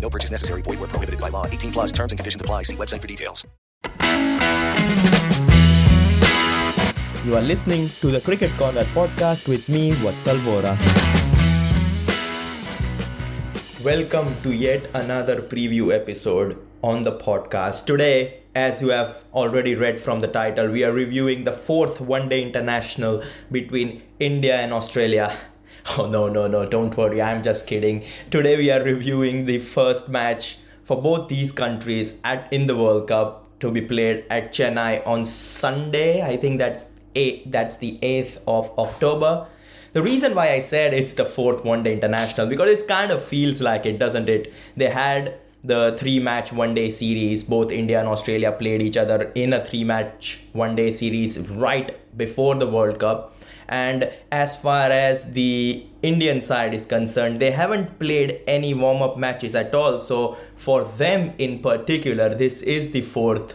No purchase necessary. Void were prohibited by law. 18 plus terms and conditions apply. See website for details. You are listening to the Cricket Corner podcast with me, Vatsal Vora. Welcome to yet another preview episode on the podcast. Today, as you have already read from the title, we are reviewing the fourth one day international between India and Australia. Oh, no, no, no, don't worry, I'm just kidding. Today, we are reviewing the first match for both these countries at in the World Cup to be played at Chennai on Sunday. I think that's eight, that's the 8th of October. The reason why I said it's the fourth one day international because it kind of feels like it, doesn't it? They had the three match one day series. Both India and Australia played each other in a three match one day series right before the World Cup. And as far as the Indian side is concerned, they haven't played any warm up matches at all. So, for them in particular, this is the fourth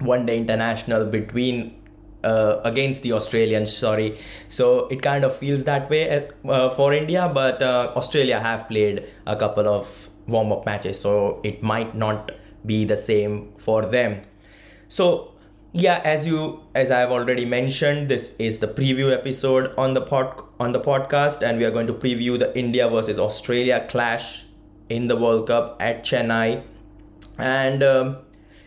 one day international between uh, against the Australians. Sorry, so it kind of feels that way at, uh, for India, but uh, Australia have played a couple of warm up matches, so it might not be the same for them. So yeah, as you as I have already mentioned, this is the preview episode on the pod on the podcast, and we are going to preview the India versus Australia clash in the World Cup at Chennai, and um,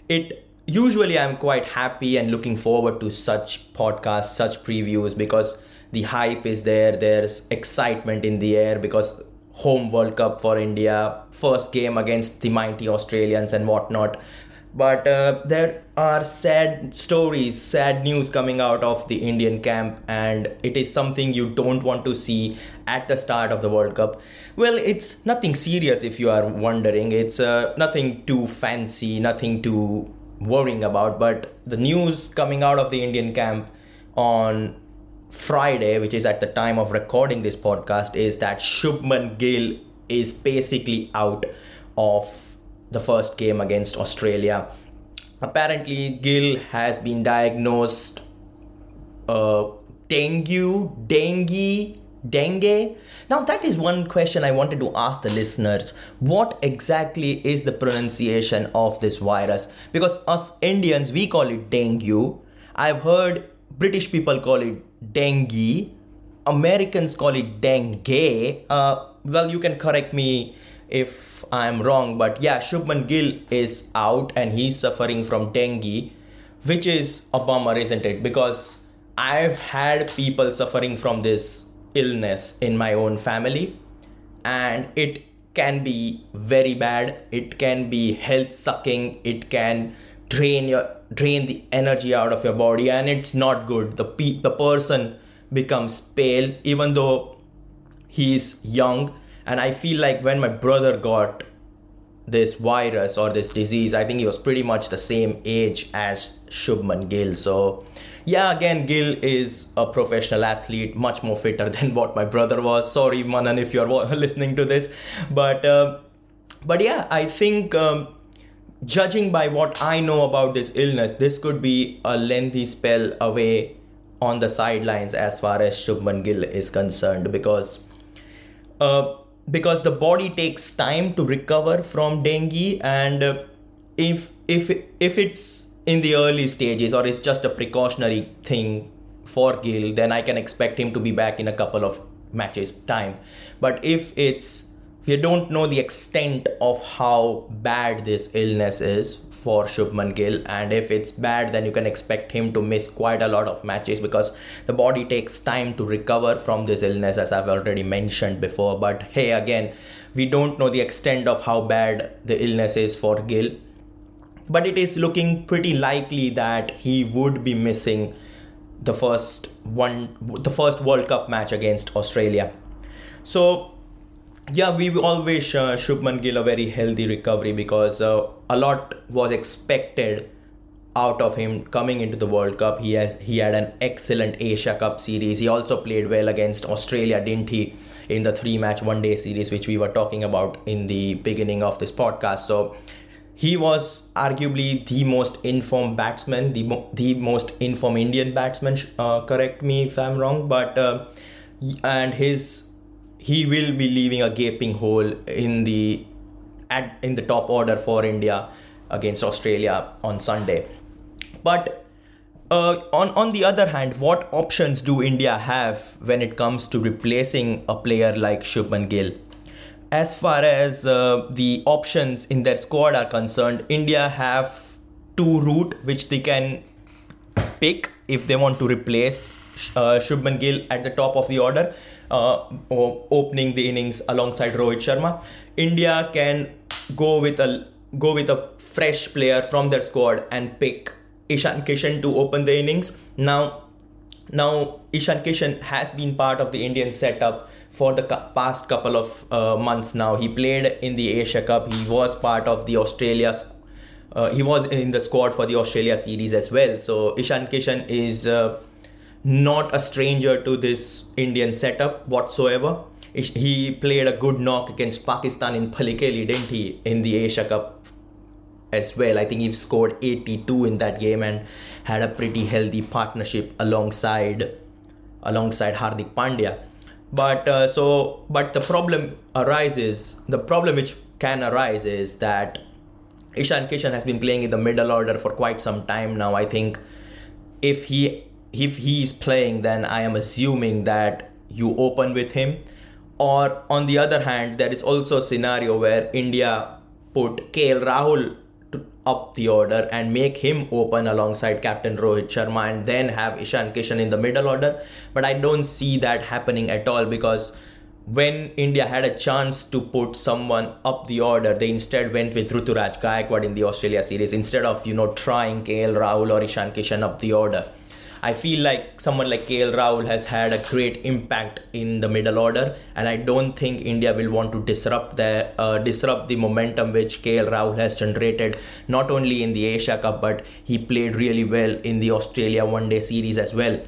it usually i'm quite happy and looking forward to such podcasts such previews because the hype is there there's excitement in the air because home world cup for india first game against the mighty australians and whatnot but uh, there are sad stories sad news coming out of the indian camp and it is something you don't want to see at the start of the world cup well it's nothing serious if you are wondering it's uh, nothing too fancy nothing too worrying about. But the news coming out of the Indian camp on Friday, which is at the time of recording this podcast, is that Shubman Gill is basically out of the first game against Australia. Apparently, Gill has been diagnosed uh, dengue, dengue, dengue. Now, that is one question I wanted to ask the listeners. What exactly is the pronunciation of this virus? Because us Indians, we call it dengue. I've heard British people call it dengue. Americans call it dengue. Uh, well, you can correct me if I'm wrong, but yeah, Shubman Gill is out and he's suffering from dengue, which is a bummer, isn't it? Because I've had people suffering from this illness in my own family and it can be very bad. It can be health sucking. It can drain your drain the energy out of your body and it's not good. The pe- the person becomes pale even though he's young and i feel like when my brother got this virus or this disease i think he was pretty much the same age as shubman gill so yeah, again, Gill is a professional athlete, much more fitter than what my brother was. Sorry, Manan, if you're listening to this, but uh, but yeah, I think. Um, judging by what I know about this illness, this could be a lengthy spell away on the sidelines as far as Shubman Gill is concerned because uh, because the body takes time to recover from dengue and uh, if if if it's in the early stages or it's just a precautionary thing for Gill then I can expect him to be back in a couple of matches time. But if it's if you don't know the extent of how bad this illness is for Shubman Gill, and if it's bad, then you can expect him to miss quite a lot of matches because the body takes time to recover from this illness, as I've already mentioned before. But hey, again, we don't know the extent of how bad the illness is for Gill, but it is looking pretty likely that he would be missing the first one, the first World Cup match against Australia. So yeah, we always wish uh, Shubman Gill a very healthy recovery because uh, a lot was expected out of him coming into the World Cup. He has he had an excellent Asia Cup series. He also played well against Australia, didn't he? In the three match one day series, which we were talking about in the beginning of this podcast. So he was arguably the most informed batsman, the, the most informed Indian batsman. Uh, correct me if I'm wrong, but uh, and his he will be leaving a gaping hole in the at in the top order for India against Australia on Sunday. But uh, on on the other hand, what options do India have when it comes to replacing a player like Shubman Gill? As far as uh, the options in their squad are concerned, India have two route which they can pick if they want to replace uh, Shubman Gill at the top of the order opening the innings alongside Rohit Sharma. India can go with a go with a fresh player from their squad and pick Ishan Kishan to open the innings. Now, now Ishan Kishan has been part of the Indian setup for the past couple of uh, months now. He played in the Asia Cup. He was part of the Australia. Uh, he was in the squad for the Australia series as well. So Ishan Kishan is uh, not a stranger to this Indian setup whatsoever. He played a good knock against Pakistan in Pallekele, didn't he, in the Asia Cup as well. I think he scored 82 in that game and had a pretty healthy partnership alongside alongside Hardik Pandya. But uh, so, but the problem arises. The problem which can arise is that Ishan Kishan has been playing in the middle order for quite some time now. I think if he if he is playing, then I am assuming that you open with him. Or on the other hand, there is also a scenario where India put KL Rahul up the order and make him open alongside Captain Rohit Sharma and then have Ishan Kishan in the middle order. But I don't see that happening at all because when India had a chance to put someone up the order, they instead went with Ruturaj Gaikwad in the Australia series instead of you know trying KL Rahul or Ishan Kishan up the order. I feel like someone like KL Rahul has had a great impact in the middle order, and I don't think India will want to disrupt the uh, disrupt the momentum which KL Rahul has generated not only in the Asia Cup but he played really well in the Australia One Day Series as well.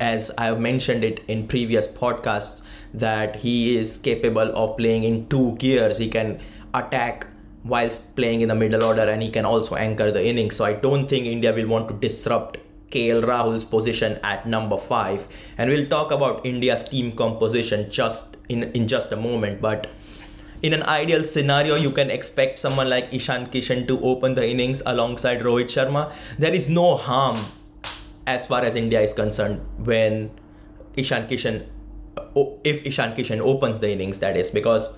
As I have mentioned it in previous podcasts, that he is capable of playing in two gears. He can attack whilst playing in the middle order and he can also anchor the innings. So I don't think India will want to disrupt KL Rahul's position at number 5 and we'll talk about India's team composition just in in just a moment. But in an ideal scenario you can expect someone like Ishan Kishan to open the innings alongside Rohit Sharma. There is no harm as far as India is concerned when Ishan Kishan if Ishan Kishan opens the innings that is because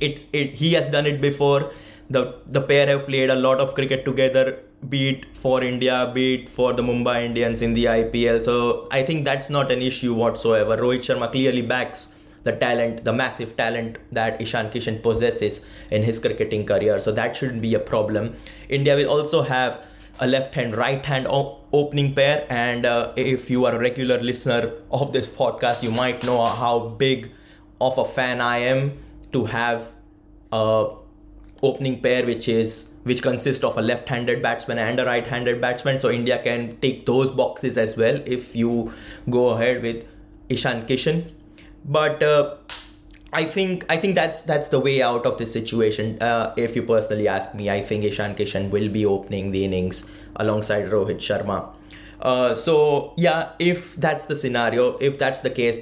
it, it he has done it before the the pair have played a lot of cricket together be it for India, be it for the Mumbai Indians in the IPL. So I think that's not an issue whatsoever. Rohit Sharma clearly backs the talent, the massive talent that Ishan Kishan possesses in his cricketing career. So that shouldn't be a problem. India will also have a left hand, right hand opening pair. And uh, if you are a regular listener of this podcast, you might know how big of a fan I am to have a opening pair which is which consists of a left-handed batsman and a right-handed batsman. So India can take those boxes as well if you go ahead with Ishan Kishan. But uh, I think I think that's that's the way out of this situation. Uh, if you personally ask me, I think Ishan Kishan will be opening the innings alongside Rohit Sharma. Uh, so yeah, if that's the scenario, if that's the case,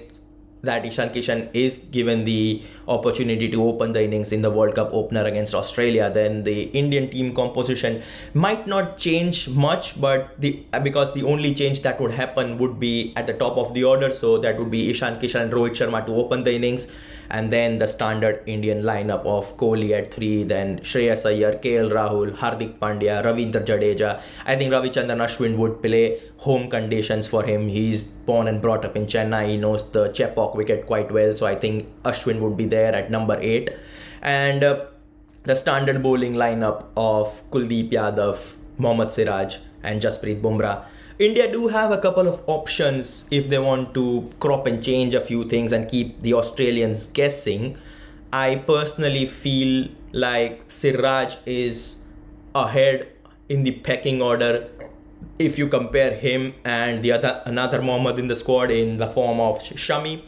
that Ishan Kishan is given the opportunity to open the innings in the World Cup opener against Australia, then the Indian team composition might not change much, but the because the only change that would happen would be at the top of the order. So that would be Ishan Kishan and Rohit Sharma to open the innings and then the standard Indian lineup of Kohli at three, then Shreyas Iyer, KL Rahul, Hardik Pandya, Ravindra Jadeja. I think Ravichandran Ashwin would play home conditions for him. He's born and brought up in Chennai. He knows the Chepauk wicket quite well, so I think Ashwin would be there at number eight. And uh, the standard bowling lineup of Kuldeep Yadav, Mohammad Siraj, and Jasprit Bumrah India do have a couple of options if they want to crop and change a few things and keep the Australians guessing. I personally feel like Siraj is ahead in the pecking order if you compare him and the other another Mohammad in the squad in the form of Shami.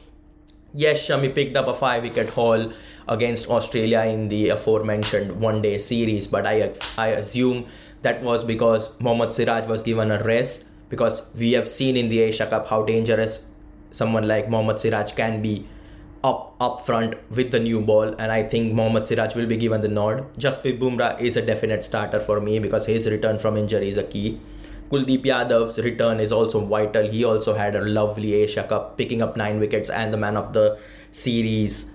Yes, Shami picked up a five wicket haul against Australia in the aforementioned one day series, but I I assume that was because Mohammad Siraj was given a rest because we have seen in the Asia Cup how dangerous someone like Mohammad Siraj can be up up front with the new ball and I think Mohammad Siraj will be given the nod. Jasprit Bumrah is a definite starter for me because his return from injury is a key. Kuldeep Yadav's return is also vital. He also had a lovely Asia Cup, picking up nine wickets and the man of the series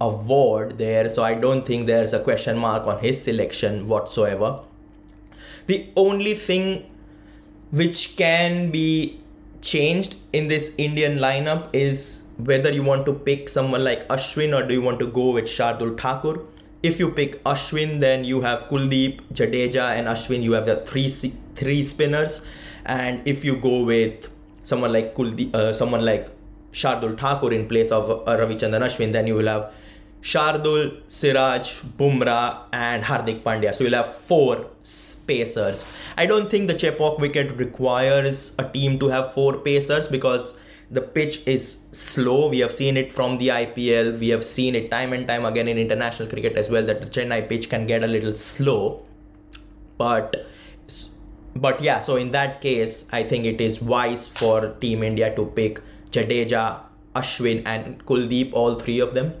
award there. So I don't think there's a question mark on his selection whatsoever. The only thing which can be changed in this Indian lineup is whether you want to pick someone like Ashwin or do you want to go with Shardul Thakur. If you pick Ashwin, then you have Kuldeep, Jadeja, and Ashwin. You have the three three spinners, and if you go with someone like Kuldeep, uh, someone like Shardul Thakur in place of uh, Ravichandran Ashwin, then you will have Shardul, Siraj, Bumrah, and Hardik Pandya. So you'll have four pacers. I don't think the Chepauk wicket requires a team to have four pacers because the pitch is slow. We have seen it from the IPL. We have seen it time and time again in international cricket as well that the Chennai pitch can get a little slow. But but yeah, so in that case, I think it is wise for Team India to pick Jadeja, Ashwin, and Kuldeep, all three of them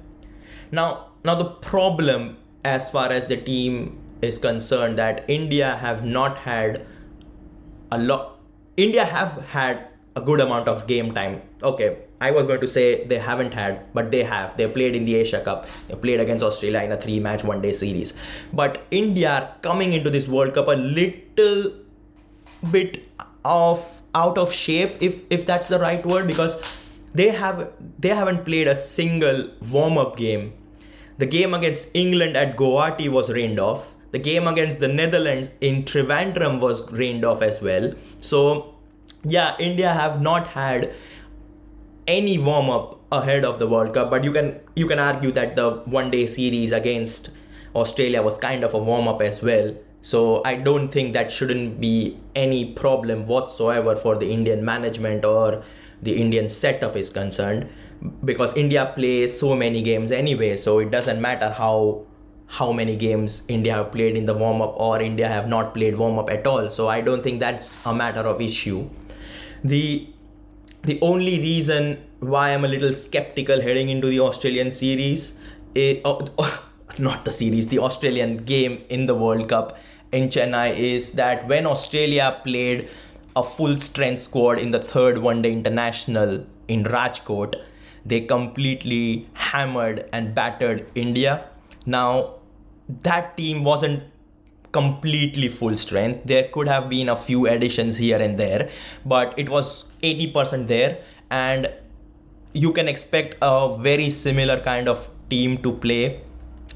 now, now the problem as far as the team is concerned that India have not had a lot. India have had a good amount of game time. Okay, I was going to say they haven't had, but they have. They played in the Asia Cup. They played against Australia in a three-match one-day series. But India are coming into this World Cup a little bit of out of shape, if if that's the right word, because they have they haven't played a single warm-up game. The game against England at Guwahati was rained off. The game against the Netherlands in Trivandrum was rained off as well. So yeah, India have not had any warm-up ahead of the World Cup, but you can you can argue that the one-day series against Australia was kind of a warm-up as well. So I don't think that shouldn't be any problem whatsoever for the Indian management or the Indian setup is concerned because India plays so many games anyway so it doesn't matter how how many games India have played in the warm up or India have not played warm up at all. So I don't think that's a matter of issue. The the only reason why I'm a little skeptical heading into the Australian series is, oh, oh, not the series the Australian game in the World Cup in Chennai is that when Australia played a full strength squad in the third one day international in Rajkot. They completely hammered and battered India. Now, that team wasn't completely full strength. There could have been a few additions here and there, but it was 80% there. And you can expect a very similar kind of team to play.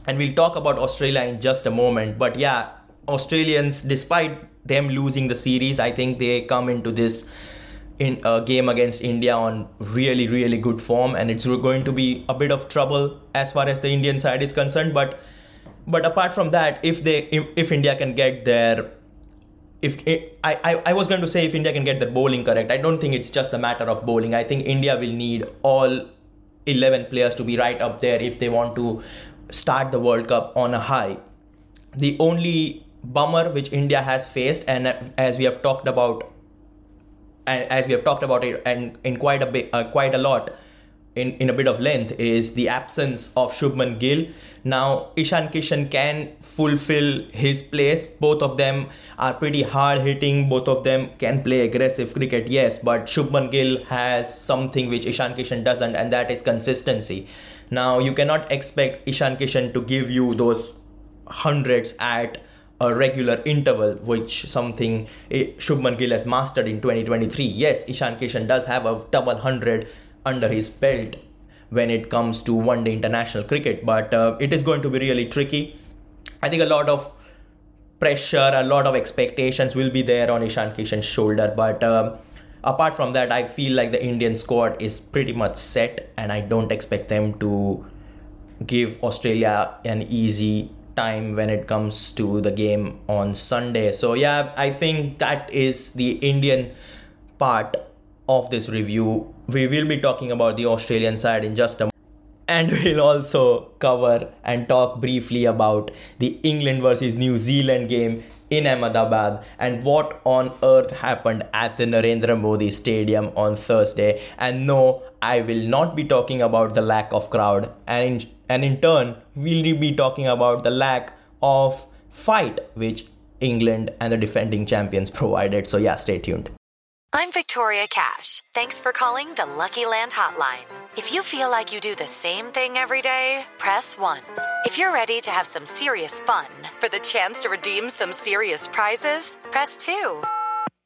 And we'll talk about Australia in just a moment. But yeah, Australians, despite them losing the series, I think they come into this in a game against India on really really good form, and it's going to be a bit of trouble as far as the Indian side is concerned. But but apart from that, if they if, if India can get their if eh, I, I, I was going to say if India can get the bowling correct, I don't think it's just a matter of bowling. I think India will need all 11 players to be right up there if they want to start the World Cup on a high. The only bummer which India has faced, and as we have talked about, and as we have talked about it, and in quite a bit, uh, quite a lot, in, in a bit of length is the absence of Shubman Gill. Now, Ishan Kishan can fulfill his place. Both of them are pretty hard hitting. Both of them can play aggressive cricket, yes, but Shubman Gill has something which Ishan Kishan doesn't, and that is consistency. Now, you cannot expect Ishan Kishan to give you those hundreds at a regular interval, which something eh, Shubman Gill has mastered in 2023. Yes, Ishan Kishan does have a double hundred under his belt when it comes to one day international cricket, but uh, it is going to be really tricky. I think a lot of pressure, a lot of expectations will be there on Ishan Kishan's shoulder, but uh, apart from that, I feel like the Indian squad is pretty much set, and I don't expect them to give Australia an easy time when it comes to the game on Sunday. So, yeah, I think that is the Indian part of this review. We will be talking about the Australian side in just a moment. and we'll also cover and talk briefly about the England versus New Zealand game in Ahmedabad and what on earth happened at the Narendra Modi Stadium on Thursday. And no, I will not be talking about the lack of crowd, and and in turn, we'll be talking about the lack of fight which England and the defending champions provided. So, yeah, stay tuned. I'm Victoria Cash. Thanks for calling the Lucky Land Hotline. If you feel like you do the same thing every day, press 1. If you're ready to have some serious fun for the chance to redeem some serious prizes, press 2.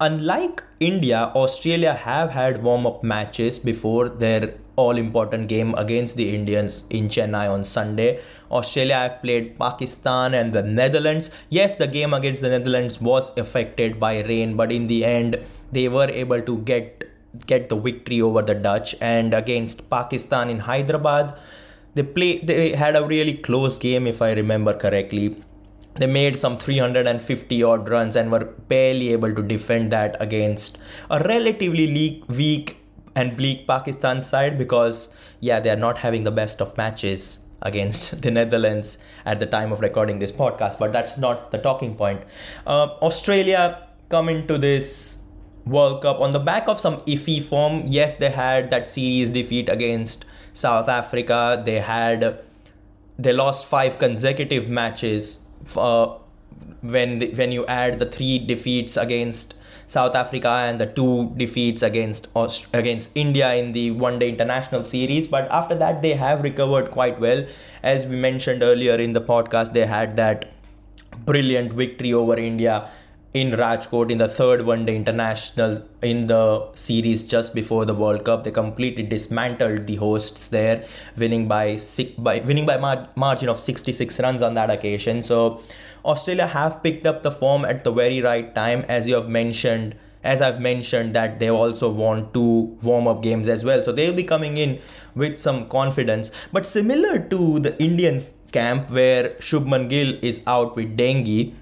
unlike India, Australia have had warm-up matches before their all-important game against the Indians in Chennai on Sunday. Australia have played Pakistan and the Netherlands. Yes, the game against the Netherlands was affected by rain, but in the end, they were able to get get the victory over the Dutch. And against Pakistan in Hyderabad, they play they had a really close game if I remember correctly. They made some 350 odd runs and were barely able to defend that against a relatively weak and bleak Pakistan side because yeah they are not having the best of matches against the Netherlands at the time of recording this podcast but that's not the talking point. Uh, Australia come into this World Cup on the back of some iffy form. Yes, they had that series defeat against South Africa. They had they lost five consecutive matches. Uh, when when you add the three defeats against South Africa and the two defeats against Aust- against India in the one day international series, but after that they have recovered quite well. As we mentioned earlier in the podcast, they had that brilliant victory over India in Rajkot in the third one day international in the series just before the World Cup. They completely dismantled the hosts there, winning by six, by winning by mar- margin of 66 runs on that occasion. So Australia have picked up the form at the very right time, as you have mentioned. As I've mentioned, that they also want two warm up games as well. So they'll be coming in with some confidence. But similar to the Indians camp where Shubman Gill is out with dengue,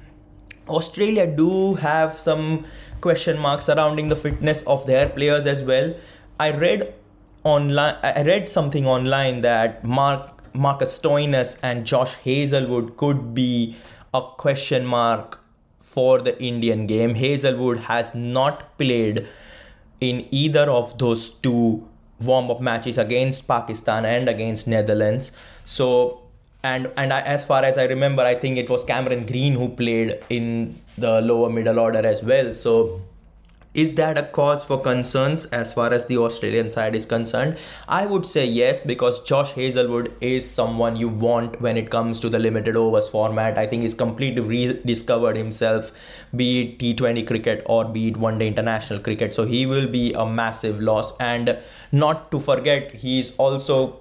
Australia do have some question marks surrounding the fitness of their players as well. I read online I read something online that Mark Marcus Stoinis and Josh Hazlewood could be a question mark for the Indian game. Hazlewood has not played in either of those two warm-up matches against Pakistan and against Netherlands. So and and I, as far as I remember, I think it was Cameron Green who played in the lower middle order as well. So is that a cause for concerns as far as the Australian side is concerned? I would say yes, because Josh Hazlewood is someone you want when it comes to the limited overs format. I think he's completely rediscovered himself, be it T20 cricket or be it one day international cricket. So he will be a massive loss. And not to forget, he's also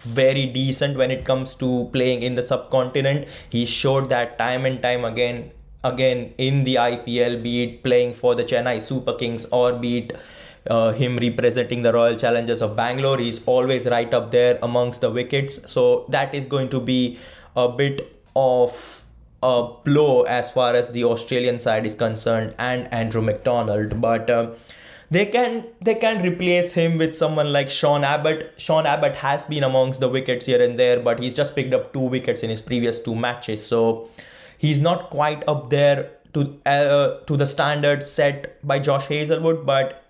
very decent when it comes to playing in the subcontinent. He showed that time and time again again in the IPL, be it playing for the Chennai Super Kings or be it uh, him representing the Royal Challengers of Bangalore. He's always right up there amongst the wickets. So that is going to be a bit of a blow as far as the Australian side is concerned and Andrew McDonald, but. Uh, they can they can replace him with someone like Sean Abbott. Sean Abbott has been amongst the wickets here and there, but he's just picked up two wickets in his previous two matches, so he's not quite up there to uh, to the standard set by Josh Hazlewood. But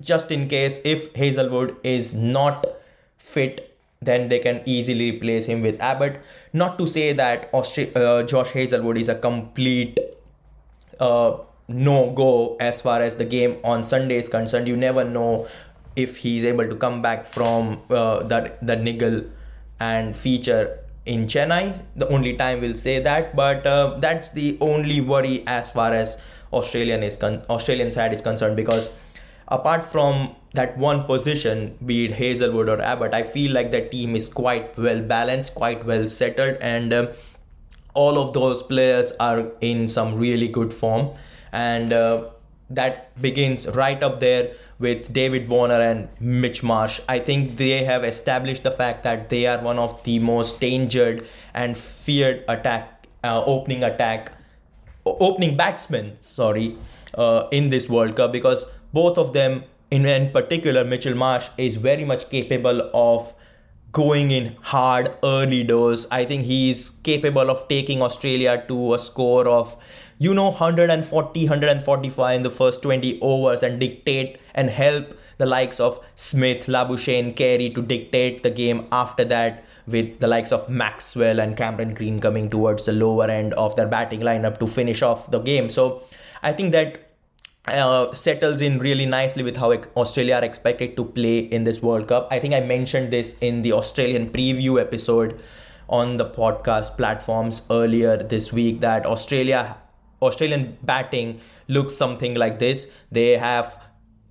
just in case if Hazlewood is not fit, then they can easily replace him with Abbott. Not to say that Austra- uh, Josh Hazlewood is a complete uh, no go as far as the game on Sunday is concerned. You never know if he's able to come back from uh, that the niggle and feature in Chennai. The only time we'll say that, but uh, that's the only worry as far as Australian is con- Australian side is concerned because apart from that one position, be it Hazlewood or Abbott, I feel like the team is quite well balanced, quite well settled, and uh, all of those players are in some really good form. And uh, that begins right up there with David Warner and Mitch Marsh. I think they have established the fact that they are one of the most danger and feared attack, uh, opening attack, opening batsmen, sorry, uh, in this World Cup because both of them, in, in particular, Mitchell Marsh, is very much capable of going in hard early doors. I think he is capable of taking Australia to a score of you know 140 145 in the first 20 overs and dictate and help the likes of Smith, Labuschagne, Carey to dictate the game after that with the likes of Maxwell and Cameron Green coming towards the lower end of their batting lineup to finish off the game. So I think that uh, settles in really nicely with how Australia are expected to play in this World Cup. I think I mentioned this in the Australian preview episode on the podcast platforms earlier this week that Australia Australian batting looks something like this. They have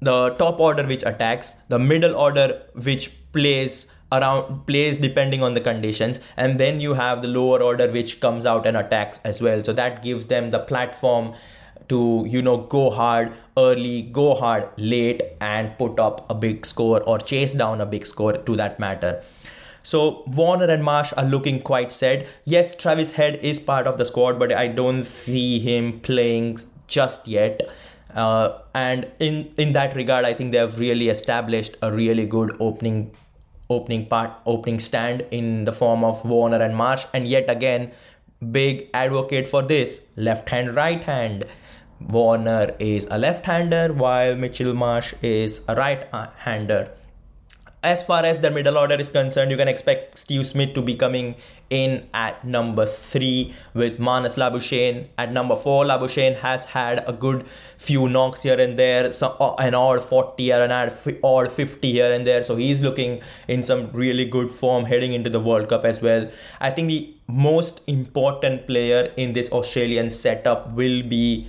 the top order which attacks, the middle order which plays around plays depending on the conditions and then you have the lower order which comes out and attacks as well so that gives them the platform to you know go hard early go hard late and put up a big score or chase down a big score to that matter so Warner and Marsh are looking quite sad. Yes, Travis Head is part of the squad, but I don't see him playing just yet. Uh, and in in that regard, I think they have really established a really good opening opening part opening stand in the form of Warner and Marsh. And yet again, big advocate for this left hand right hand. Warner is a left hander while Mitchell Marsh is a right hander as far as the middle order is concerned, you can expect Steve Smith to be coming in at number three with Marnus Labuschagne at number four. Labuschagne has had a good few knocks here and there, so uh, an odd 40 here and an odd 50 here and there. So he's looking in some really good form heading into the World Cup as well. I think the most important player in this Australian setup will be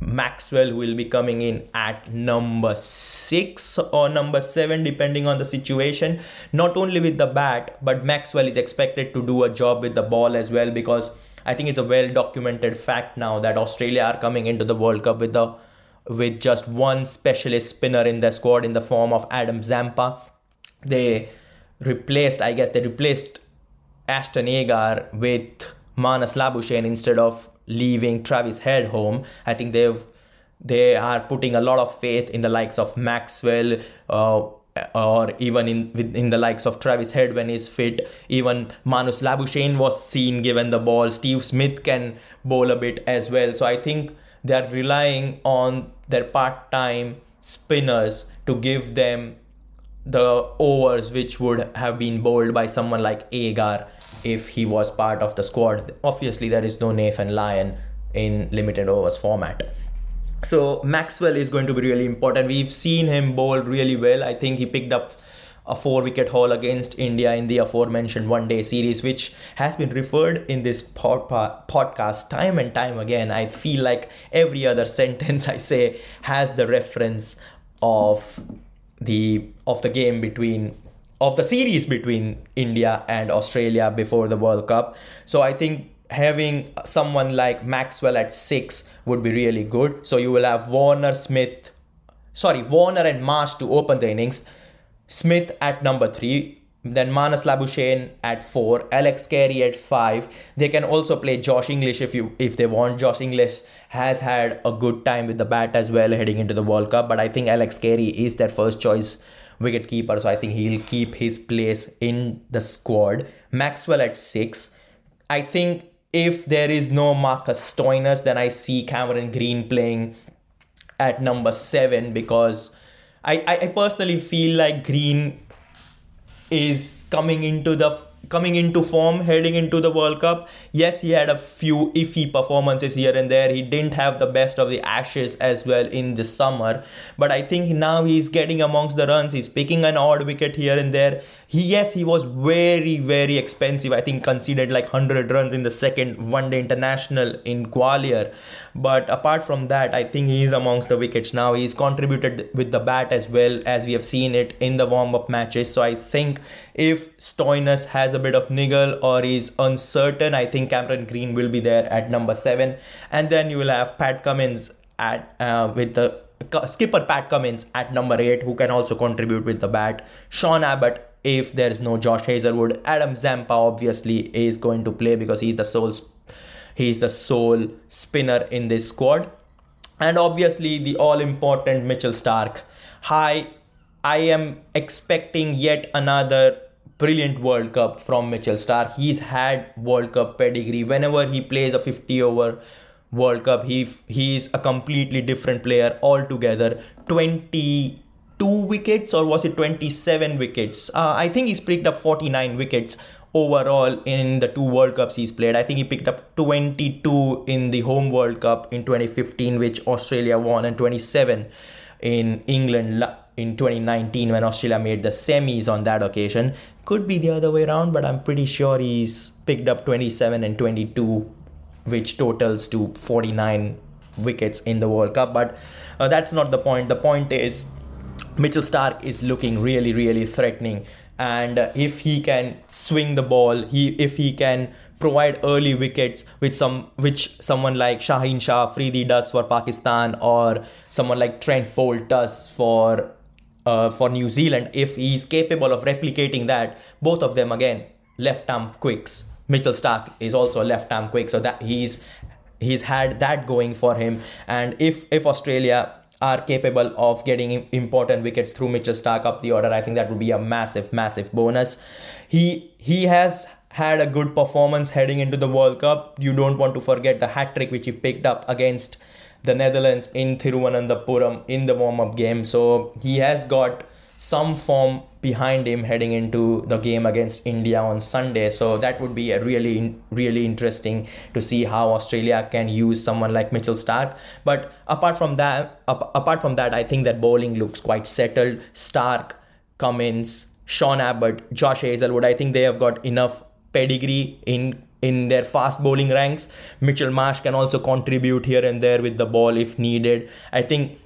Maxwell will be coming in at number six or number seven, depending on the situation. Not only with the bat, but Maxwell is expected to do a job with the ball as well because I think it's a well documented fact now that Australia are coming into the World Cup with the with just one specialist spinner in the squad in the form of Adam Zampa. They replaced, I guess, they replaced Ashton Agar with Marnus Labuschagne instead of leaving Travis Head home. I think they've they are putting a lot of faith in the likes of Maxwell uh, or even in in the likes of Travis Head when he's fit. Even Marnus Labuschagne was seen given the ball. Steve Smith can bowl a bit as well. So I think they are relying on their part-time spinners to give them the overs which would have been bowled by someone like Agar if he was part of the squad. Obviously, there is no Nathan Lyon in limited overs format. So Maxwell is going to be really important. We've seen him bowl really well. I think he picked up a four wicket haul against India in the aforementioned one day series, which has been referred in this pod- podcast time and time again. I feel like every other sentence I say has the reference of the of the game between of the series between India and Australia before the World Cup. So I think having someone like Maxwell at six would be really good. So you will have Warner, Smith, sorry, Warner and Marsh to open the innings, Smith at number three, then Marnus Labuschagne at four, Alex Carey at five. They can also play Josh Inglis if you if they want. Josh Inglis has had a good time with the bat as well heading into the World Cup, but I think Alex Carey is their first choice wicket keeper, so I think he'll keep his place in the squad. Maxwell at six. I think if there is no Marcus Stoinis, then I see Cameron Green playing at number seven because I, I personally feel like Green is coming into the coming into form heading into the World Cup. Yes, he had a few iffy performances here and there. He didn't have the best of the Ashes as well in the summer, but I think now he's getting amongst the runs. He's picking an odd wicket here and there he yes he was very very expensive i think conceded like 100 runs in the second one day international in gwalior but apart from that i think he is amongst the wickets now he's contributed with the bat as well as we have seen it in the warm up matches so i think if stoinis has a bit of niggle or is uncertain i think cameron green will be there at number 7 and then you will have pat cummins at uh, with the skipper Pat Cummins at number 8 who can also contribute with the bat Sean Abbott if there's no Josh Hazlewood. Adam Zampa obviously is going to play because he's the sole he's the sole spinner in this squad. And obviously the all important Mitchell Starc. Hi, I am expecting yet another brilliant World Cup from Mitchell Starc. He's had World Cup pedigree. Whenever he plays a 50 over World Cup, he he's a completely different player altogether. 22 wickets or was it 27 wickets? Uh, I think he's picked up 49 wickets overall in the two World Cups he's played. I think he picked up 22 in the home World Cup in 2015, which Australia won, and 27 in England in 2019 when Australia made the semis on that occasion. Could be the other way around, but I'm pretty sure he's picked up 27 and 22, which totals to 49 wickets in the World Cup. But uh, that's not the point. The point is Mitchell Starc is looking really, really threatening. And uh, if he can swing the ball, he if he can provide early wickets, which some which someone like Shaheen Shah Afridi does for Pakistan, or someone like Trent Boult does for uh, for New Zealand, if he's capable of replicating that, both of them again left arm quicks. Mitchell Starc is also a left arm quick, so that he's he's had that going for him. And if if Australia are capable of getting important wickets through Mitchell Starc up the order, I think that would be a massive, massive bonus. He he has had a good performance heading into the World Cup. You don't want to forget the hat trick which he picked up against the Netherlands in Thiruvananthapuram in the warm up game. So he has got some form behind him heading into the game against India on Sunday. So that would be a really, really interesting to see how Australia can use someone like Mitchell Starc. But apart from that, apart from that, I think that bowling looks quite settled. Starc, Cummins, Sean Abbott, Josh Hazlewood. I think they have got enough pedigree in in their fast bowling ranks. Mitchell Marsh can also contribute here and there with the ball if needed. I think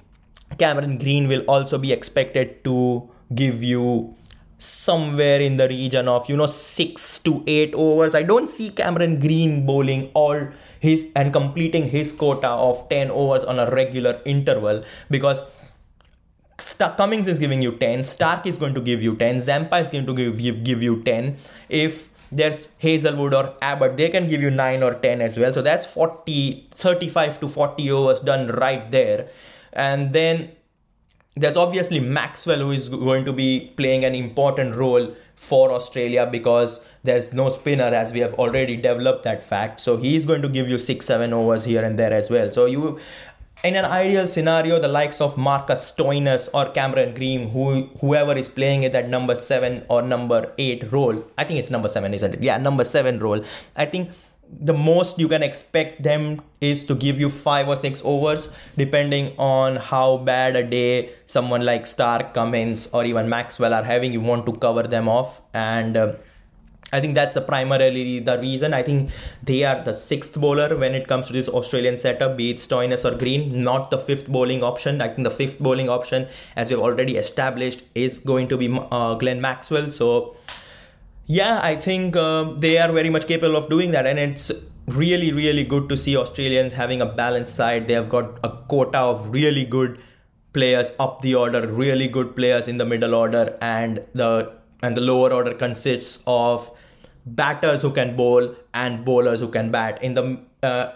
Cameron Green will also be expected to give you somewhere in the region of you know 6 to 8 overs i don't see cameron green bowling all his and completing his quota of 10 overs on a regular interval because Star- Cummins is giving you 10, Starc is going to give you 10, Zampa is going to give, give, give you 10. If there's Hazlewood or Abbott, they can give you 9 or 10 as well. So that's 40, 35 to 40 overs done right there. And then there's obviously Maxwell who is going to be playing an important role for Australia because there's no spinner as we have already developed that fact. So he's going to give you six, seven overs here and there as well. So you in an ideal scenario, the likes of Marcus Stoinis or Cameron Green, who whoever is playing at number seven or number eight role, I think it's number seven, isn't it? Yeah, number seven role. I think the most you can expect them is to give you five or six overs depending on how bad a day someone like Starc Cummins or even Maxwell are having you want to cover them off and uh, I think that's the primarily the reason. I think they are the sixth bowler when it comes to this Australian setup, be it Stoinis or Green, not the fifth bowling option. I think the fifth bowling option, as we've already established, is going to be uh, Glenn Maxwell. So yeah, I think uh, they are very much capable of doing that, and it's really, really good to see Australians having a balanced side. They have got a quota of really good players up the order, really good players in the middle order, and the and the lower order consists of batters who can bowl and bowlers who can bat. In the uh,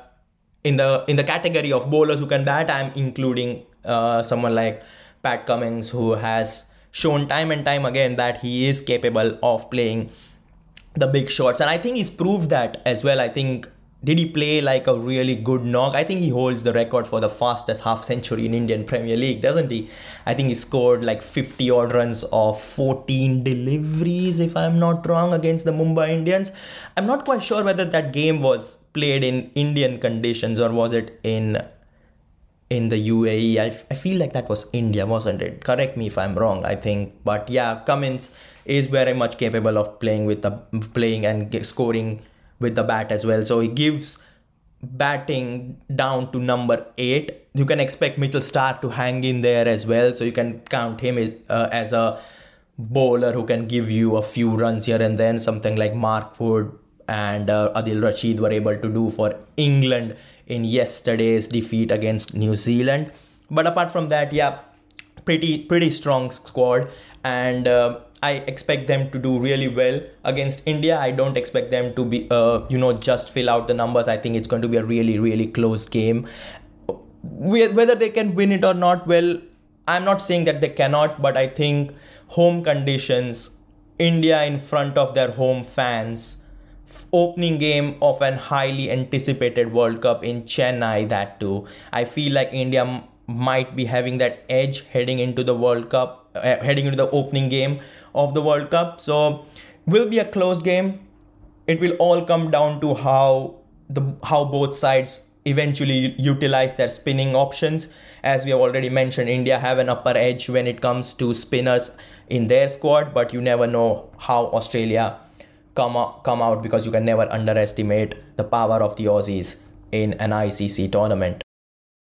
in the in the category of bowlers who can bat, I'm including uh, someone like Pat Cummins who has shown time and time again that he is capable of playing the big shots, and I think he's proved that as well. I think did he play like a really good knock? I think he holds the record for the fastest half century in Indian Premier League, doesn't he? I think he scored like 50 odd runs of 14 deliveries, if I'm not wrong, against the Mumbai Indians. I'm not quite sure whether that game was played in Indian conditions or was it in in the UAE. I, I feel like that was India, wasn't it? Correct me if I'm wrong. I think, but yeah, Cummins is very much capable of playing with the playing and scoring with the bat as well. So he gives batting down to number eight. You can expect Mitchell Starc to hang in there as well. So you can count him as, uh, as a bowler who can give you a few runs here and then. Something like Mark Wood and uh, Adil Rashid were able to do for England in yesterday's defeat against New Zealand. But apart from that, yeah, pretty pretty strong squad and. Uh, I expect them to do really well against India. I don't expect them to be, uh, you know, just fill out the numbers. I think it's going to be a really, really close game. Whether they can win it or not, well, I'm not saying that they cannot, but I think home conditions, India in front of their home fans, opening game of an highly anticipated World Cup in Chennai, that too. I feel like India might be having that edge heading into the World Cup, uh, heading into the opening game of the World Cup. So will be a close game. It will all come down to how the how both sides eventually utilize their spinning options. As we have already mentioned, India have an upper edge when it comes to spinners in their squad, but you never know how Australia come come out because you can never underestimate the power of the Aussies in an ICC tournament.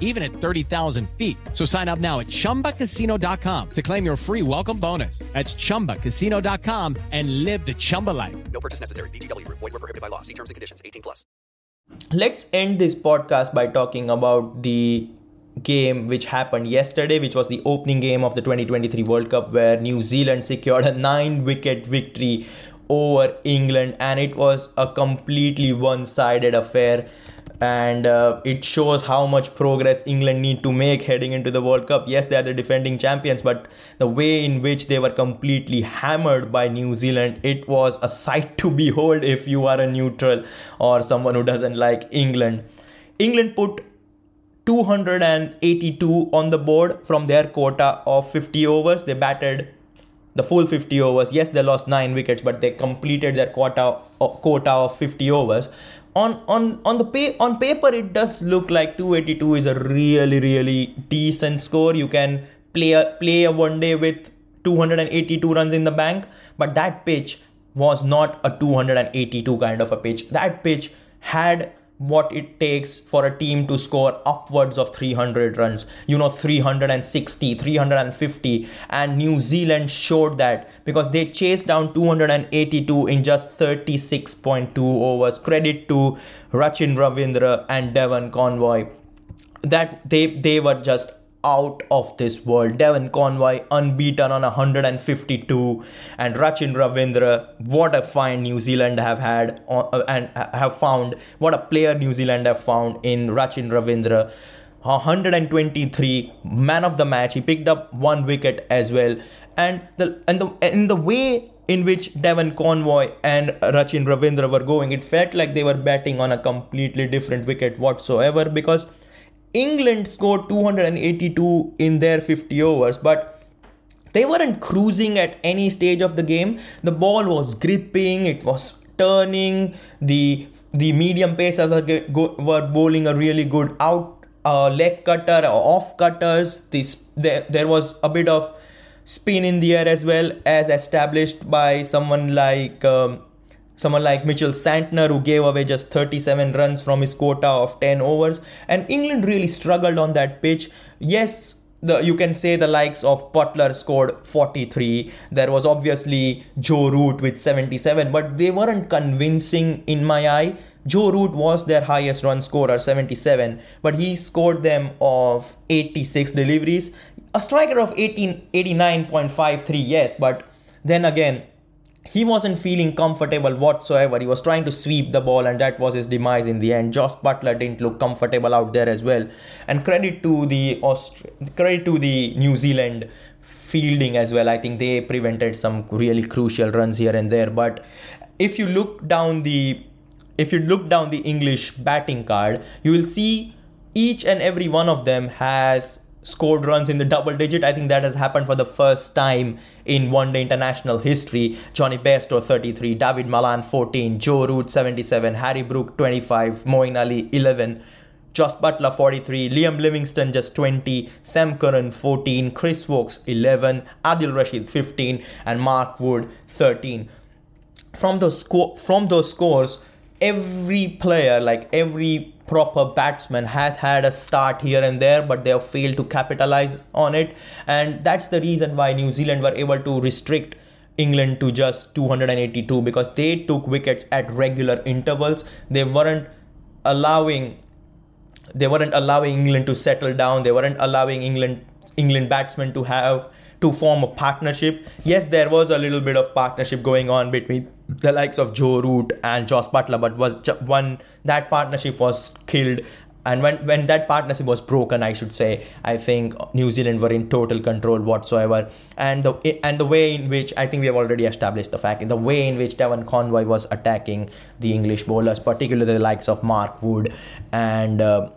even at 30,000 feet. So sign up now at chumbacasino.com to claim your free welcome bonus. That's chumbacasino.com and live the Chumba life. No purchase necessary. VGW, void, were prohibited by law. See terms and conditions 18 plus. Let's end this podcast by talking about the game which happened yesterday, which was the opening game of the 2023 World Cup, where New Zealand secured a nine wicket victory over England, and it was a completely one sided affair. And uh, it shows how much progress England need to make heading into the World Cup. Yes, they are the defending champions, but the way in which they were completely hammered by New Zealand, it was a sight to behold if you are a neutral or someone who doesn't like England. England put 282 on the board from their quota of 50 overs. They batted the full 50 overs. Yes, they lost 9 wickets, but they completed their quota uh, quota of 50 overs. On on on the pay, on paper it does look like 282 is a really really decent score. You can play a, play a one day with 282 runs in the bank, but that pitch was not a 282 kind of a pitch. That pitch had what it takes for a team to score upwards of 300 runs. You know 360 350 and new zealand showed that because they chased down 282 in just 36.2 overs. Credit to rachin ravindra and devon conway. That they they were just out of this world. Devon Conway unbeaten on 152, and Rachin Ravindra. What a find New Zealand have had uh, and have found. What a player New Zealand have found in Rachin Ravindra. 123 man of the match. He picked up one wicket as well, and the and the in the way in which Devon Conway and Rachin Ravindra were going, it felt like they were batting on a completely different wicket whatsoever because England scored 282 in their 50 overs, but they weren't cruising at any stage of the game. The ball was gripping, it was turning. The the medium pacers were, were bowling a really good out uh, leg cutter or off cutters. This there, there was a bit of spin in the air as well as established by someone like um, someone like Mitchell Santner, who gave away just 37 runs from his quota of 10 overs. And England really struggled on that pitch. Yes, the you can say the likes of Buttler scored 43. There was obviously Joe Root with 77, but they weren't convincing in my eye. Joe Root was their highest run scorer, 77, but he scored them of 86 deliveries. A striker of 18, 89.53, yes, but then again, he wasn't feeling comfortable whatsoever. He was trying to sweep the ball, and that was his demise in the end. Josh Buttler didn't look comfortable out there as well. And credit to the Aust- credit to the New Zealand fielding as well. I think they prevented some really crucial runs here and there. But if you look down the if you look down the English batting card, you will see each and every one of them has scored runs in the double digit. I think that has happened for the first time in one day international history. Jonny Bairstow 33, David Malan 14, Joe Root 77, Harry Brook 25, Moeen Ali 11. Jos Buttler 43, Liam Livingstone just 20, Sam Curran 14, Chris Woakes 11, Adil Rashid 15, and Mark Wood 13. From those sco- from those scores, every player, like every proper batsman, has had a start here and there, but they have failed to capitalize on it. And that's the reason why New Zealand were able to restrict England to just 282 because they took wickets at regular intervals. They weren't allowing they weren't allowing England to settle down. They weren't allowing England England batsmen to have to form a partnership. Yes, there was a little bit of partnership going on between the likes of Joe Root and Jos Buttler, but was one that partnership was killed. And when, when that partnership was broken, I should say, I think New Zealand were in total control whatsoever. And the and the way in which I think we have already established the fact, in the way in which Devon Conway was attacking the English bowlers, particularly the likes of Mark Wood and uh,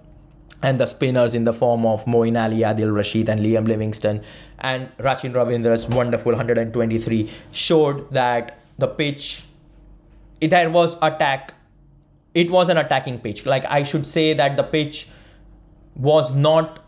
and the spinners in the form of Moeen Ali, Adil Rashid, and Liam Livingstone, and Rachin Ravindra's wonderful 123 showed that the pitch, there was attack. It was an attacking pitch. Like I should say that the pitch was not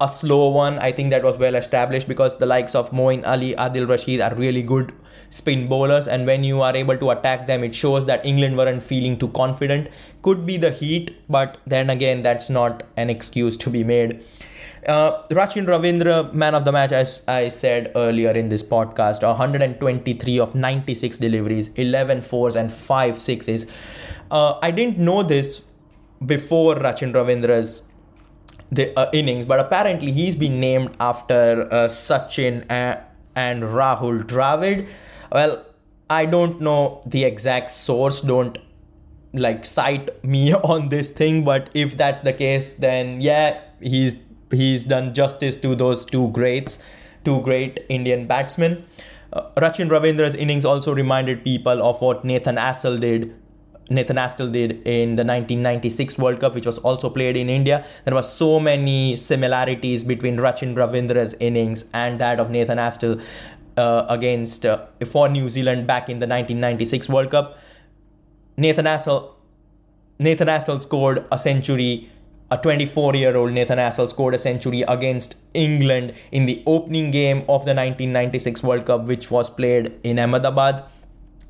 a slow one. I think that was well established because the likes of Moeen Ali, Adil Rashid are really good spin bowlers, and when you are able to attack them, it shows that England weren't feeling too confident. Could be the heat, but then again, that's not an excuse to be made. Uh, Rachin Ravindra, man of the match, as I said earlier in this podcast, 123 of 96 deliveries, 11 fours and 5 sixes. Uh, I didn't know this before Rachin Ravindra's the uh, innings, but apparently he's been named after uh, Sachin and, and Rahul Dravid. Well, I don't know the exact source. Don't like cite me on this thing, but if that's the case, then yeah, he's he's done justice to those two greats, two great Indian batsmen. Uh, Rachin Ravindra's innings also reminded people of what Nathan Astle did Nathan Astle did in the 1996 World Cup, which was also played in India. There were so many similarities between Rachin Ravindra's innings and that of Nathan Astle uh, against uh, for New Zealand back in the 1996 World Cup. Nathan Astle, Nathan Astle scored a century. A 24 year old Nathan Astle scored a century against England in the opening game of the 1996 World Cup, which was played in Ahmedabad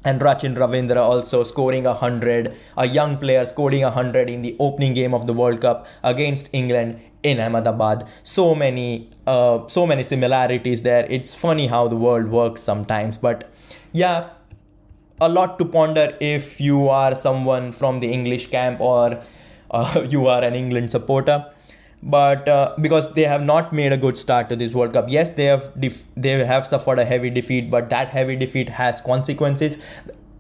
and Rachin Ravindra also scoring a hundred, a young player scoring a hundred in the opening game of the World Cup against England in Ahmedabad. So many, uh, so many similarities there. It's funny how the world works sometimes, but yeah, a lot to ponder if you are someone from the English camp or uh, you are an England supporter but uh, because they have not made a good start to this World Cup. Yes, they have def- they have suffered a heavy defeat, but that heavy defeat has consequences.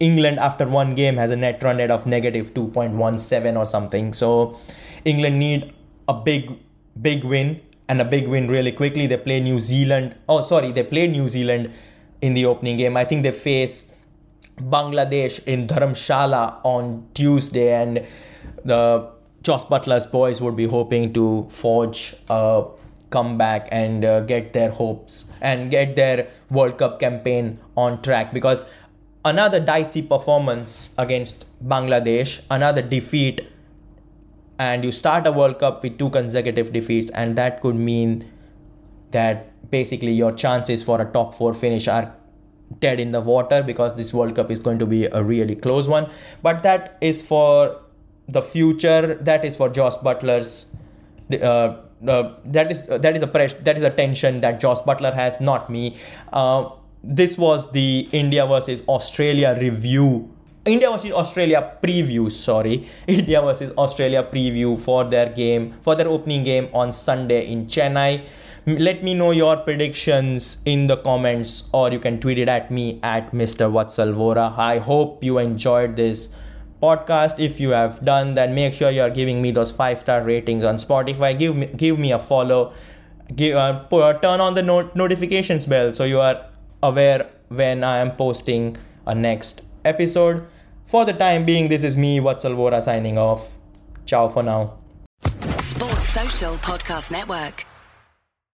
England after one game has a net run rate of negative 2.17 or something. So England need a big big win and a big win really quickly. They play New Zealand. Oh, sorry, they play New Zealand in the opening game. I think they face Bangladesh in Dharamshala on Tuesday and the Jos Buttler's boys would be hoping to forge a comeback and uh, get their hopes and get their World Cup campaign on track because another dicey performance against Bangladesh, another defeat, and you start a World Cup with two consecutive defeats, and that could mean that basically your chances for a top four finish are dead in the water because this World Cup is going to be a really close one. But that is for the future that is for Jos Buttler's uh, uh, that is that is a pressure that is a tension that Jos Butler has, not me. Uh, this was the India versus Australia review. India versus Australia preview, sorry. India versus Australia preview for their game, for their opening game on Sunday in Chennai. Let me know your predictions in the comments or you can tweet it at me at Mr. Vatsal Vora. I hope you enjoyed this podcast. If you have done then make sure you are giving me those five star ratings on spotify. Give me give me a follow. Give uh, turn on the not- notifications bell so you are aware when i am posting a next episode. For the time being this is me Vatsal Vora signing off. Ciao for now. Sports Social Podcast Network.